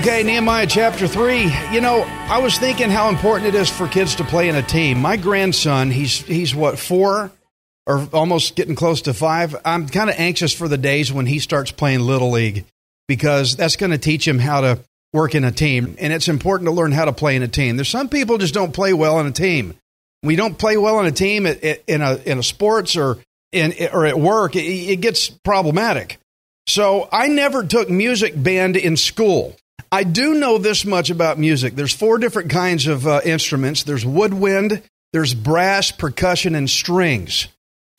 Okay, Nehemiah chapter 3. You know, I was thinking how important it is for kids to play in a team. My grandson, he's he's what, 4 or almost getting close to 5. I'm kind of anxious for the days when he starts playing little league because that's going to teach him how to work in a team and it's important to learn how to play in a team. There's some people just don't play well in a team. We don't play well in a team in a in a sports or in or at work, it, it gets problematic. So I never took music band in school. I do know this much about music. There's four different kinds of uh, instruments. There's woodwind, there's brass, percussion, and strings.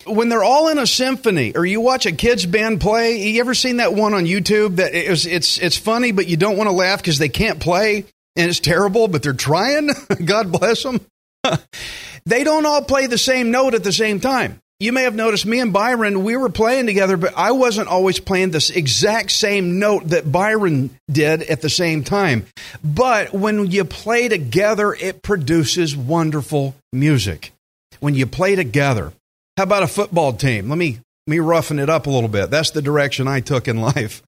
When they're all in a symphony, or you watch a kids band play, you ever seen that one on YouTube? That it was, it's it's funny, but you don't want to laugh because they can't play and it's terrible, but they're trying. God bless them. they don't all play the same note at the same time. You may have noticed me and Byron, we were playing together, but I wasn't always playing this exact same note that Byron did at the same time. But when you play together, it produces wonderful music. When you play together, how about a football team? Let me me roughen it up a little bit. That's the direction I took in life.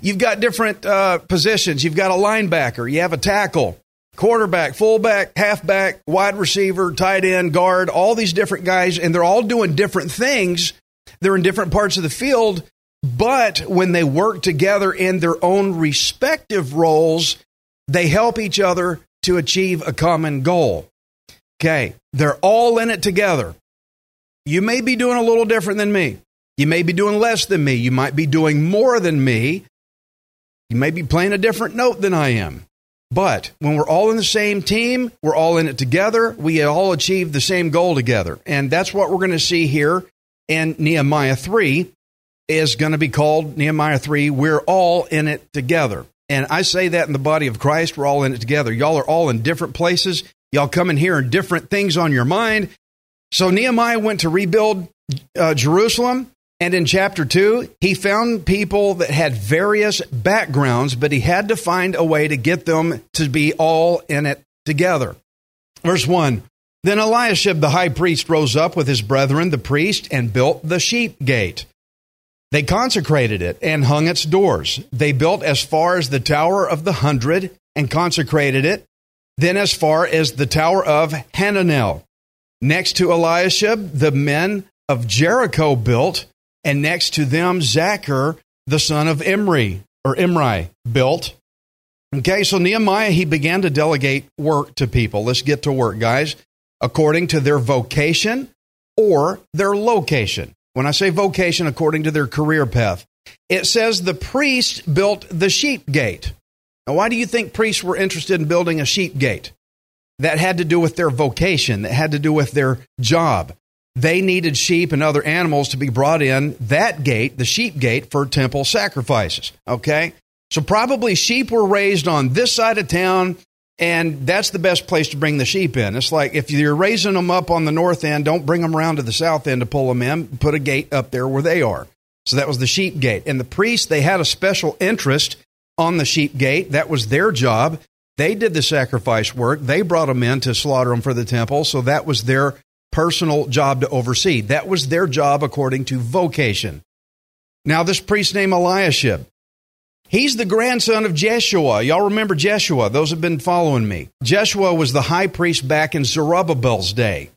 You've got different uh, positions. You've got a linebacker. You have a tackle quarterback, fullback, halfback, wide receiver, tight end, guard, all these different guys, and they're all doing different things. They're in different parts of the field, but when they work together in their own respective roles, they help each other to achieve a common goal. Okay, they're all in it together. You may be doing a little different than me. You may be doing less than me. You might be doing more than me. You may be playing a different note than I am. But when we're all in the same team, we're all in it together, we all achieve the same goal together. And that's what we're going to see here in Nehemiah 3 is going to be called Nehemiah 3 we're all in it together. And I say that in the body of Christ, we're all in it together. Y'all are all in different places. Y'all come in here and different things on your mind. So Nehemiah went to rebuild uh, Jerusalem. And in chapter 2, he found people that had various backgrounds, but he had to find a way to get them to be all in it together. Verse 1 Then Eliashib the high priest rose up with his brethren, the priest, and built the sheep gate. They consecrated it and hung its doors. They built as far as the Tower of the Hundred and consecrated it, then as far as the Tower of Hananel. Next to Eliashib, the men of Jericho built, and next to them, Zaccur, the son of Imri, or Imri, built. Okay, so Nehemiah, he began to delegate work to people. Let's get to work, guys, according to their vocation or their location. When I say vocation, according to their career path, it says the priest built the sheep gate. Now, why do you think priests were interested in building a sheep gate? That had to do with their vocation, that had to do with their job they needed sheep and other animals to be brought in that gate, the sheep gate, for temple sacrifices. Okay? So probably sheep were raised on this side of town, and that's the best place to bring the sheep in. It's like if you're raising them up on the north end, don't bring them around to the south end to pull them in. Put a gate up there where they are. So that was the sheep gate. And the priests, they had a special interest on the sheep gate. That was their job. They did the sacrifice work. They brought them in to slaughter them for the temple. So that was their personal job to oversee. That was their job according to vocation. Now, this priest named Eliashib, he's the grandson of Jeshua. Y'all remember Jeshua? Those have been following me. Jeshua was the high priest back in Zerubbabel's day.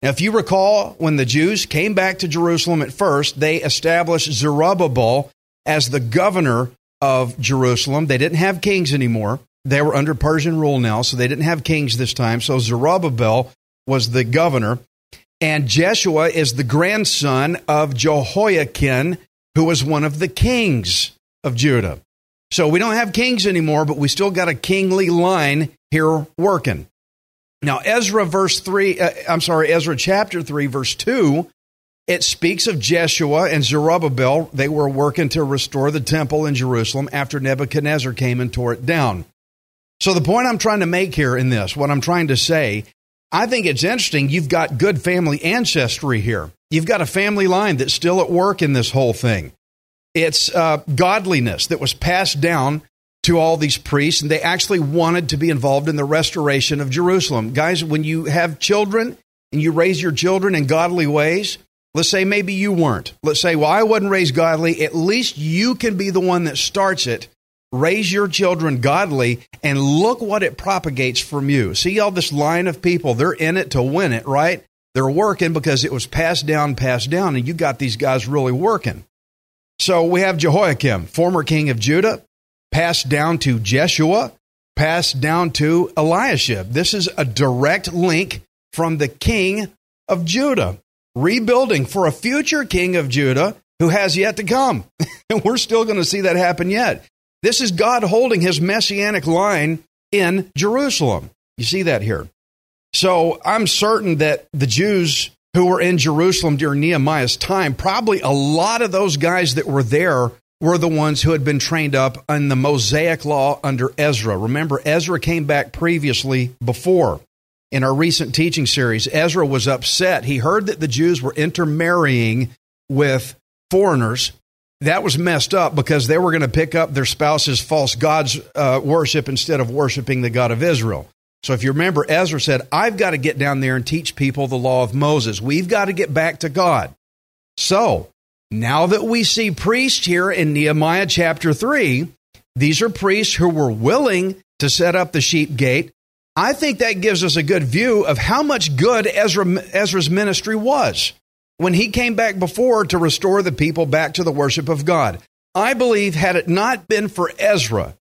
Now, if you recall, when the Jews came back to Jerusalem at first, they established Zerubbabel as the governor of Jerusalem. They didn't have kings anymore. They were under Persian rule now, so they didn't have kings this time. So Zerubbabel was the governor. And Jeshua is the grandson of Jehoiakim, who was one of the kings of Judah. So we don't have kings anymore, but we still got a kingly line here working. Now, Ezra verse 3, uh, I'm sorry, Ezra chapter 3, verse 2, it speaks of Jeshua and Zerubbabel. They were working to restore the temple in Jerusalem after Nebuchadnezzar came and tore it down. So, the point I'm trying to make here in this, what I'm trying to say, I think it's interesting. You've got good family ancestry here. You've got a family line that's still at work in this whole thing. It's uh, godliness that was passed down to all these priests, and they actually wanted to be involved in the restoration of Jerusalem. Guys, when you have children and you raise your children in godly ways, let's say maybe you weren't. Let's say, well, I wasn't raised godly. At least you can be the one that starts it. Raise your children godly, and look what it propagates from you. See all this line of people, they're in it to win it, right? They're working because it was passed down, passed down, and you got these guys really working. So we have Jehoiakim, former king of Judah, passed down to Jeshua, passed down to Eliashib. This is a direct link from the king of Judah, rebuilding for a future king of Judah who has yet to come. and we're still going to see that happen yet. This is God holding his messianic line in Jerusalem. You see that here. So I'm certain that the Jews who were in Jerusalem during Nehemiah's time, probably a lot of those guys that were there were the ones who had been trained up in the Mosaic law under Ezra. Remember, Ezra came back previously before. In our recent teaching series, Ezra was upset. He heard that the Jews were intermarrying with foreigners. That was messed up because they were going to pick up their spouse's false gods uh, worship instead of worshiping the God of Israel. So if you remember, Ezra said, I've got to get down there and teach people the law of Moses. We've got to get back to God. So now that we see priests here in Nehemiah chapter 3, these are priests who were willing to set up the sheep gate. I think that gives us a good view of how much good Ezra, Ezra's ministry was when he came back before to restore the people back to the worship of God. I believe, had it not been for Ezra,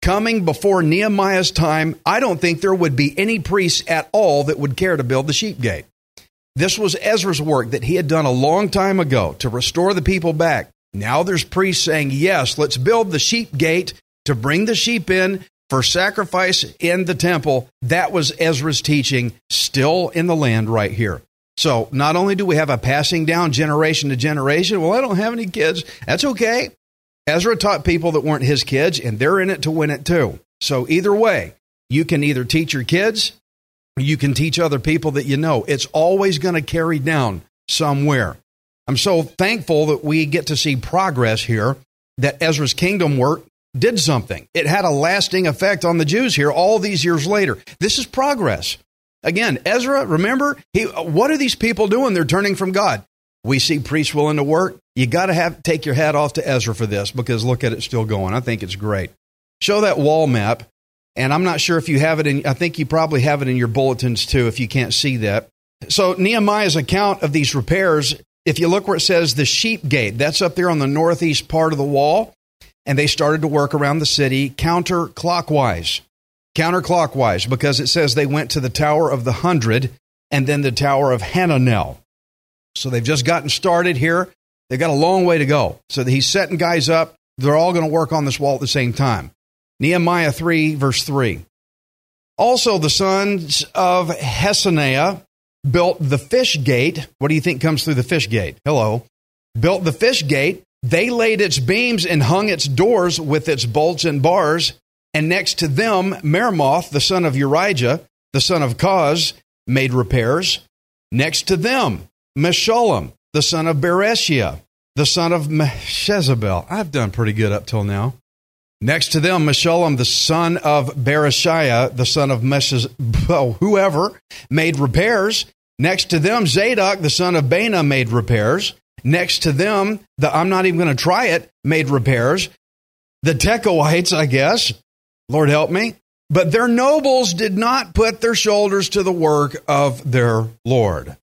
coming before Nehemiah's time, I don't think there would be any priests at all that would care to build the sheep gate. This was Ezra's work that he had done a long time ago to restore the people back. Now there's priests saying, yes, let's build the sheep gate to bring the sheep in for sacrifice in the temple. That was Ezra's teaching, still in the land right here. So not only do we have a passing down generation to generation, well, I don't have any kids. That's okay. Ezra taught people that weren't his kids, and they're in it to win it too. So either way, you can either teach your kids, you can teach other people that you know. It's always going to carry down somewhere. I'm so thankful that we get to see progress here, that Ezra's kingdom work did something. It had a lasting effect on the Jews here all these years later. This is progress. Again, Ezra, remember, he, what are these people doing? They're turning from God. We see priests willing to work. You got to have take your hat off to Ezra for this because look at it still going. I think it's great. Show that wall map, and I'm not sure if you have it in. I think you probably have it in your bulletins too. If you can't see that, so Nehemiah's account of these repairs. If you look where it says the sheep gate, that's up there on the northeast part of the wall, and they started to work around the city counterclockwise, counterclockwise, because it says they went to the Tower of the Hundred and then the Tower of Hananel. So they've just gotten started here. They've got a long way to go. So he's setting guys up. They're all going to work on this wall at the same time. Nehemiah 3, verse 3. Also, the sons of Hassenaah built the fish gate. What do you think comes through the fish gate? Hello. Built the fish gate. They laid its beams and hung its doors with its bolts and bars. And next to them, Meremoth, the son of Urijah, the son of Koz, made repairs. Next to them, Meshullam, the son of Berechiah, the son of Meshezabel. I've done pretty good up till now. Next to them, Meshullam, the son of Berechiah, the son of Meshez, whoever, made repairs. Next to them, Zadok, the son of Baana, made repairs. Next to them, the I'm not even going to try it, made repairs. The Tekoites, I guess, Lord help me, but their nobles did not put their shoulders to the work of their Lord.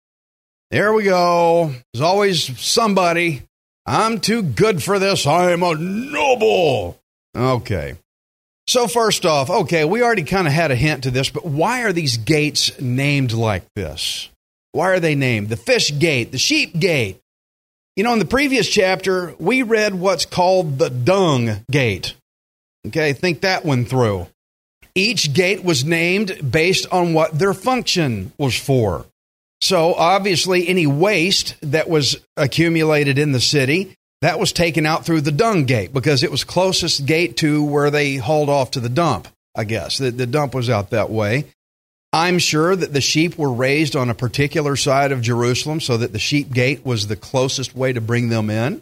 There we go. There's always somebody. I'm too good for this. I am a noble. Okay. So, first off, okay, we already kind of had a hint to this, but why are these gates named like this? Why are they named? The fish gate, the sheep gate. You know, in the previous chapter, we read what's called the dung gate. Okay, think that one through. Each gate was named based on what their function was for. So, obviously, any waste that was accumulated in the city, that was taken out through the dung gate because it was closest gate to where they hauled off to the dump, I guess. The, the dump was out that way. I'm sure that the sheep were raised on a particular side of Jerusalem so that the sheep gate was the closest way to bring them in.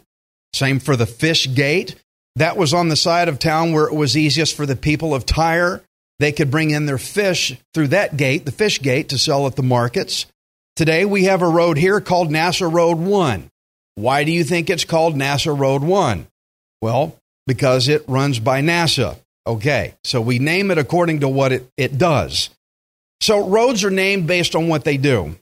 Same for the fish gate. That was on the side of town where it was easiest for the people of Tyre. They could bring in their fish through that gate, the fish gate, to sell at the markets. Today we have a road here called NASA Road 1. Why do you think it's called NASA Road 1? Well, because it runs by NASA. Okay, so we name it according to what it, it does. So roads are named based on what they do.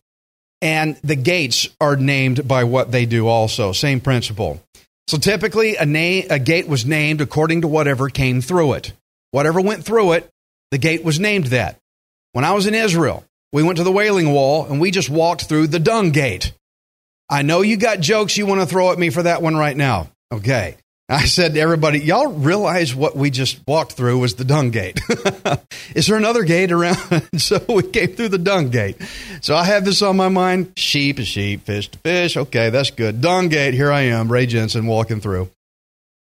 And the gates are named by what they do also. Same principle. So typically, a, a gate was named according to whatever came through it. Whatever went through it, the gate was named that. When I was in Israel, we went to the Wailing Wall and we just walked through the dung gate. I know you got jokes you want to throw at me for that one right now. Okay. I said to everybody, y'all realize what we just walked through was the dung gate. Is there another gate around? so we came through the dung gate. So I have this on my mind sheep to sheep, fish to fish. Okay, that's good. Dung gate, here I am, Ray Jensen walking through.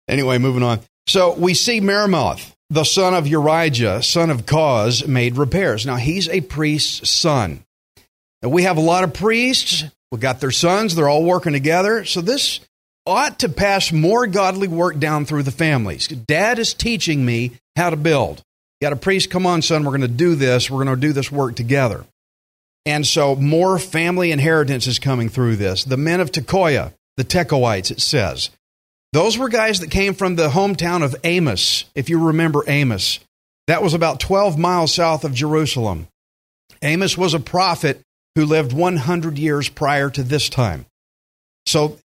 Anyway, moving on. So we see Meremoth, the son of Urijah, son of Koz, made repairs. Now he's a priest's son. And we have a lot of priests. We got their sons. They're all working together. So this ought to pass more godly work down through the families. Dad is teaching me how to build. got a priest, come on, son, we're going to do this. We're going to do this work together. And so more family inheritance is coming through this. The men of Tekoa, the Tekoites, it says. Those were guys that came from the hometown of Amos, if you remember Amos. That was about 12 miles south of Jerusalem. Amos was a prophet who lived 100 years prior to this time. So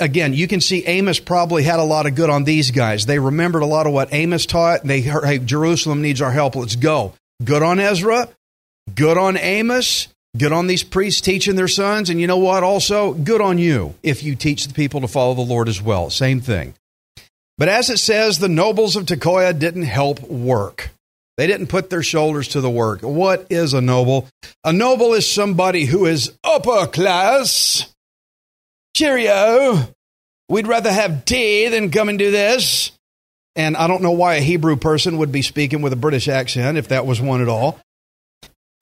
again, you can see Amos probably had a lot of good on these guys. They remembered a lot of what Amos taught. They heard, hey, Jerusalem needs our help. Let's go. Good on Ezra. Good on Amos. Good on these priests teaching their sons. And you know what? Also, good on you if you teach the people to follow the Lord as well. Same thing. But as it says, the nobles of Tekoa didn't help work. They didn't put their shoulders to the work. What is a noble? A noble is somebody who is upper class Cheerio. We'd rather have tea than come and do this. And I don't know why a Hebrew person would be speaking with a British accent, if that was one at all.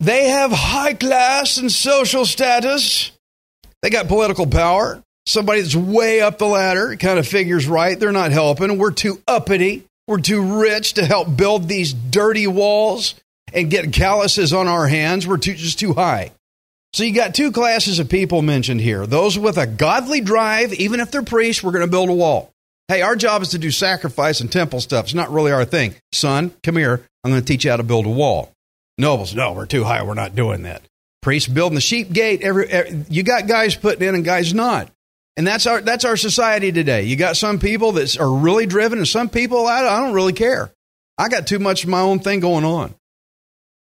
They have high class and social status. They got political power. Somebody that's way up the ladder kind of figures right. They're not helping. We're too uppity. We're too rich to help build these dirty walls and get calluses on our hands. We're too, just too high. So you got two classes of people mentioned here. Those with a godly drive, even if they're priests, we're going to build a wall. Hey, our job is to do sacrifice and temple stuff. It's not really our thing. Son, come here. I'm going to teach you how to build a wall. Nobles, no, we're too high. We're not doing that. Priests building the sheep gate. Every, every you got guys putting in and guys not. And that's our that's our society today. You got some people that are really driven, and some people I, I don't really care. I got too much of my own thing going on.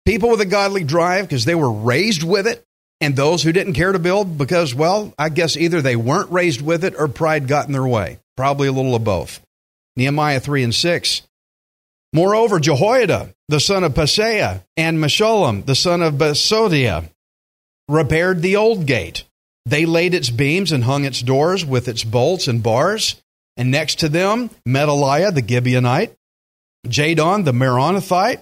People with a godly drive because they were raised with it, and those who didn't care to build because, well, I guess either they weren't raised with it or pride got in their way. Probably a little of both. Nehemiah 3 and 6. Moreover, Jehoiada, the son of Paseah, and Meshullam, the son of Besodeiah, repaired the old gate. They laid its beams and hung its doors with its bolts and bars. And next to them, Medaliah the Gibeonite, Jadon the Meronothite,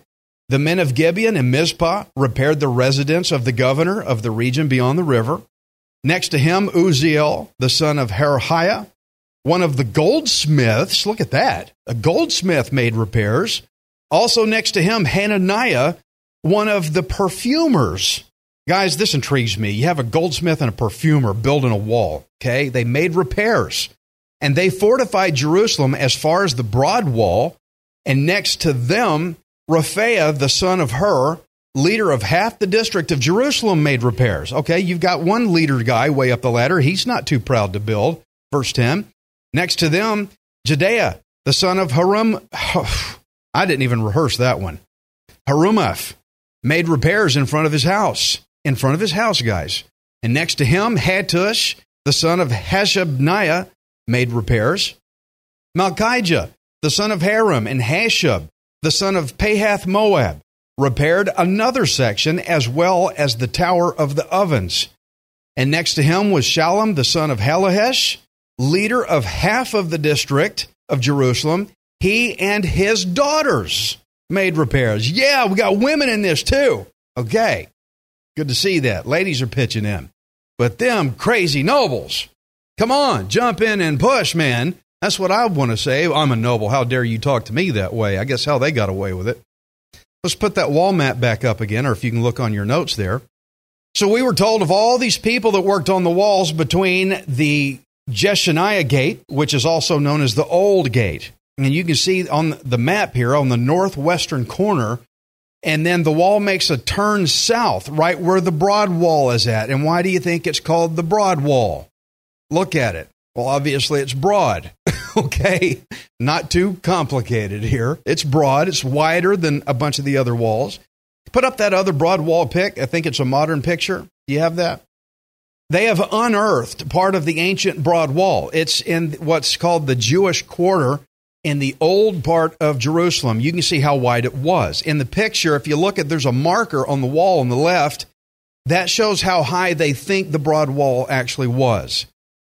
the men of Gibeon and Mizpah repaired the residence of the governor of the region beyond the river. Next to him, Uzziel, the son of Harhaiah, one of the goldsmiths. Look at that. A goldsmith made repairs. Also next to him, Hananiah, one of the perfumers. Guys, this intrigues me. You have a goldsmith and a perfumer building a wall, okay? They made repairs and they fortified Jerusalem as far as the broad wall. And next to them, Rephaiah, the son of Hur, leader of half the district of Jerusalem, made repairs. Okay, you've got one leader guy way up the ladder. He's not too proud to build. Verse 10. Next to them, Jedaiah, the son of Harum. I didn't even rehearse that one. Harumaph made repairs in front of his house. In front of his house, guys. And next to him, Hattush, the son of Hashabniah, made repairs. Malchijah, the son of Haram, and Hashub, the son of Pahath Moab, repaired another section as well as the tower of the ovens. And next to him was Shallum, the son of Hallohesh, leader of half of the district of Jerusalem. He and his daughters made repairs. Yeah, we got women in this too. Okay. Good to see that. Ladies are pitching in. But them crazy nobles, come on, jump in and push, man. That's what I want to say. I'm a noble. How dare you talk to me that way? I guess how they got away with it. Let's put that wall map back up again, or if you can look on your notes there. So we were told of all these people that worked on the walls between the Jeshanah Gate, which is also known as the Old Gate. And you can see on the map here on the northwestern corner, and then the wall makes a turn south, right where the broad wall is at. And why do you think it's called the broad wall? Look at it. Well, obviously it's broad. okay. Not too complicated here. It's broad, it's wider than a bunch of the other walls. Put up that other broad wall pic. I think it's a modern picture. Do you have that? They have unearthed part of the ancient broad wall. It's in what's called the Jewish quarter in the old part of Jerusalem. You can see how wide it was. In the picture, if you look at there's a marker on the wall on the left that shows how high they think the broad wall actually was.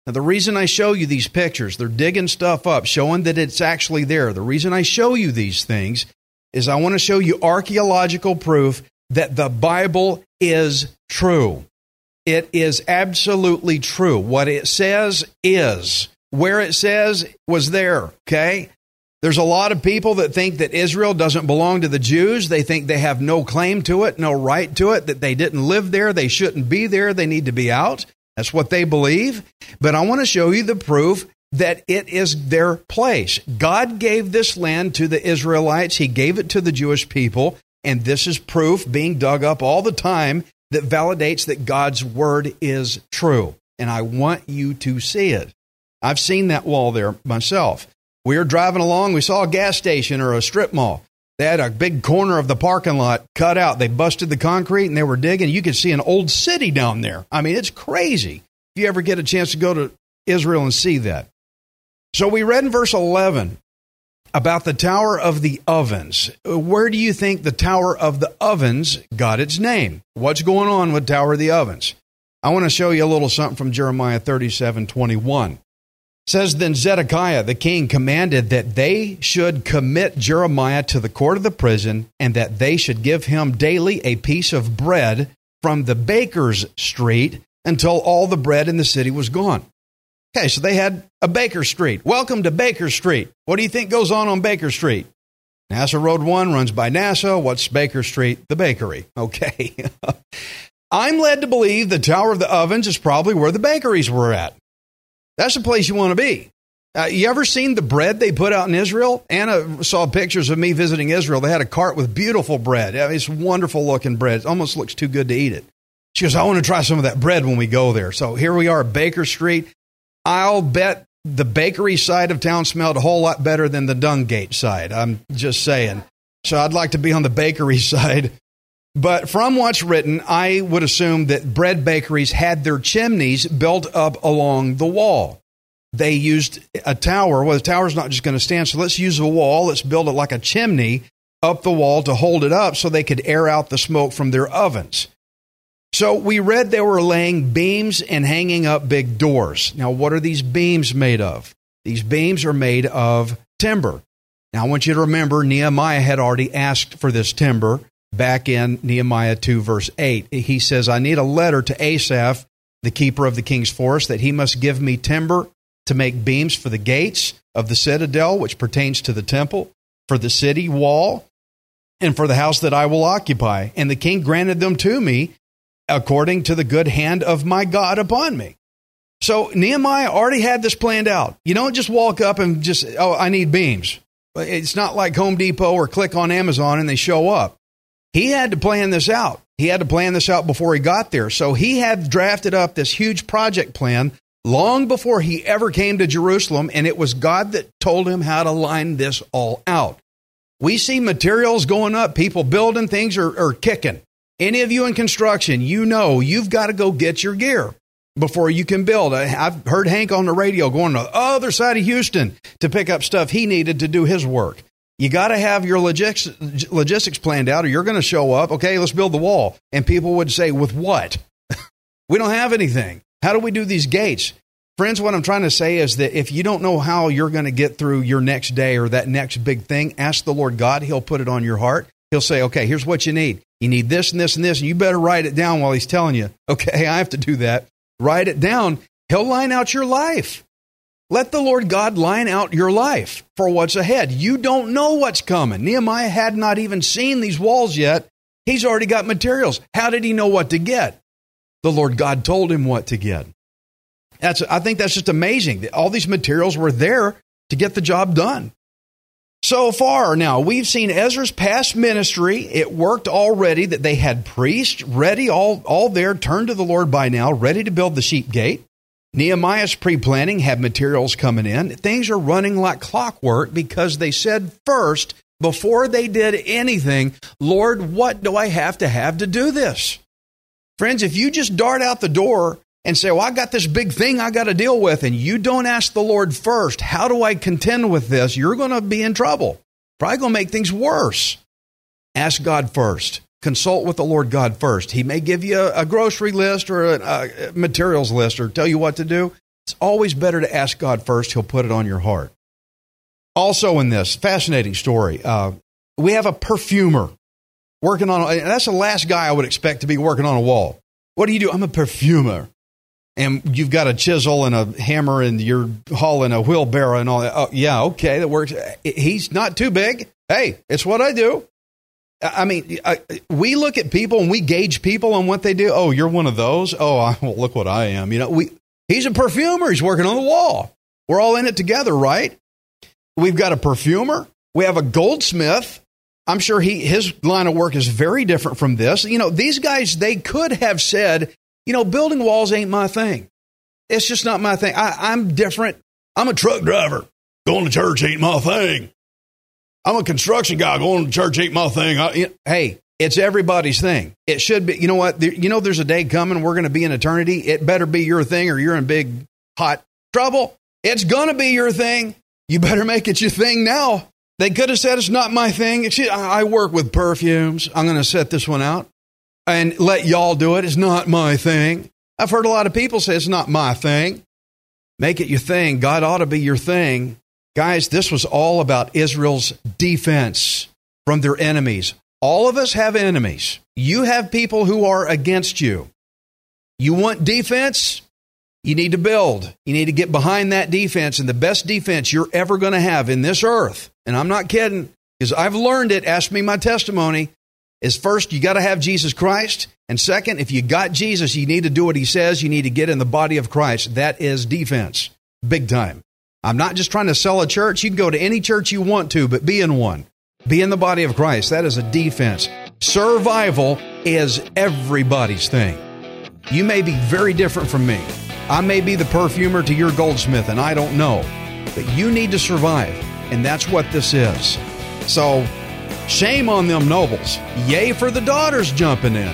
Now, the reason I show you these pictures, they're digging stuff up, showing that it's actually there. The reason I show you these things is I want to show you archaeological proof that the Bible is true. It is absolutely true. What it says is. Where it says was there, okay? There's a lot of people that think that Israel doesn't belong to the Jews. They think they have no claim to it, no right to it, that they didn't live there, they shouldn't be there, they need to be out. That's what they believe. But I want to show you the proof that it is their place. God gave this land to the Israelites, He gave it to the Jewish people, and this is proof being dug up all the time that validates that God's word is true. And I want you to see it. I've seen that wall there myself. We were driving along, we saw a gas station or a strip mall. They had a big corner of the parking lot cut out. They busted the concrete and they were digging. You could see an old city down there. I mean, it's crazy. If you ever get a chance to go to Israel and see that. So we read in verse 11 about the Tower of the Ovens. Where do you think the Tower of the Ovens got its name? What's going on with Tower of the Ovens? I want to show you a little something from Jeremiah 37 21. Says then Zedekiah the king commanded that they should commit Jeremiah to the court of the prison and that they should give him daily a piece of bread from the baker's street until all the bread in the city was gone. Okay, so they had a Baker Street. Welcome to Baker Street. What do you think goes on on Baker Street? NASA Road 1 runs by NASA. What's Baker Street? The bakery. Okay. I'm led to believe the Tower of the Ovens is probably where the bakeries were at. That's the place you want to be. Uh, you ever seen the bread they put out in Israel? Anna saw pictures of me visiting Israel. They had a cart with beautiful bread. It's wonderful looking bread. It almost looks too good to eat it. She goes, I want to try some of that bread when we go there. So here we are, Baker Street. I'll bet the bakery side of town smelled a whole lot better than the Dungate side. I'm just saying. So I'd like to be on the bakery side. But from what's written, I would assume that bread bakeries had their chimneys built up along the wall. They used a tower. Well, the tower's not just going to stand, so let's use a wall. Let's build it like a chimney up the wall to hold it up so they could air out the smoke from their ovens. So we read they were laying beams and hanging up big doors. Now, what are these beams made of? These beams are made of timber. Now, I want you to remember Nehemiah had already asked for this timber back in Nehemiah 2, verse 8. He says, I need a letter to Asaph, the keeper of the king's forest, that he must give me timber to make beams for the gates of the citadel, which pertains to the temple, for the city wall, and for the house that I will occupy. And the king granted them to me according to the good hand of my God upon me. So Nehemiah already had this planned out. You don't just walk up and just, oh, I need beams. It's not like Home Depot or click on Amazon and they show up. He had to plan this out. He had to plan this out before he got there. So he had drafted up this huge project plan long before he ever came to Jerusalem, and it was God that told him how to line this all out. We see materials going up, people building things are, are kicking Any of you in construction, you know you've got to go get your gear before you can build. I've heard Hank on the radio going to the other side of Houston to pick up stuff he needed to do his work. You got to have your logistics, logistics planned out, or you're going to show up. Okay, let's build the wall. And people would say, with what? we don't have anything. How do we do these gates? Friends, what I'm trying to say is that if you don't know how you're going to get through your next day or that next big thing, ask the Lord God. He'll put it on your heart. He'll say, okay, here's what you need. You need this and this and this, and you better write it down while he's telling you, okay, I have to do that. Write it down. He'll line out your life. Let the Lord God line out your life for what's ahead. You don't know what's coming. Nehemiah had not even seen these walls yet. He's already got materials. How did he know what to get? The Lord God told him what to get. That's, I think that's just amazing. All these materials were there to get the job done. So far now, we've seen Ezra's past ministry. It worked already that they had priests ready, all, all there, turned to the Lord by now, ready to build the sheep gate. Nehemiah's pre planning had materials coming in. Things are running like clockwork because they said first, before they did anything, Lord, what do I have to have to do this? Friends, if you just dart out the door and say, Well, I got this big thing I got to deal with, and you don't ask the Lord first, how do I contend with this? You're going to be in trouble. Probably going to make things worse. Ask God first. Consult with the Lord God first. He may give you a, a grocery list or a, a materials list or tell you what to do. It's always better to ask God first. He'll put it on your heart. Also, in this fascinating story, uh, we have a perfumer working on. That's the last guy I would expect to be working on a wall. What do you do? I'm a perfumer and you've got a chisel and a hammer and you're hauling a wheelbarrow and all that. Oh, yeah, okay, that works. He's not too big. Hey, it's what I do. I mean, I, we look at people and we gauge people on what they do. Oh, you're one of those. Oh, I, well, look what I am. You know, we. He's a perfumer. He's working on the wall. We're all in it together, right? We've got a perfumer. We have a goldsmith. I'm sure he his line of work is very different from this. You know, these guys they could have said, you know, building walls ain't my thing. It's just not my thing. I, I'm different. I'm a truck driver. Going to church ain't my thing. I'm a construction guy. Going to church ain't my thing. I, you know, hey, it's everybody's thing. It should be. You know what? There, you know, there's a day coming. We're going to be in eternity. It better be your thing, or you're in big hot trouble. It's going to be your thing. You better make it your thing now. They could have said it's not my thing. I work with perfumes. I'm going to set this one out and let y'all do it. It's not my thing. I've heard a lot of people say it's not my thing. Make it your thing. God ought to be your thing. Guys, this was all about Israel's defense from their enemies. All of us have enemies. You have people who are against you. You want defense? You need to build. You need to get behind that defense. And the best defense you're ever going to have in this earth, and I'm not kidding, because I've learned it. Ask me my testimony is first, you got to have Jesus Christ. And second, if you got Jesus, you need to do what he says. You need to get in the body of Christ. That is defense, big time. I'm not just trying to sell a church. You can go to any church you want to, but be in one. Be in the body of Christ. That is a defense. Survival is everybody's thing. You may be very different from me. I may be the perfumer to your goldsmith, and I don't know. But you need to survive, and that's what this is. So, Shame on them nobles. Yay for the daughters jumping in.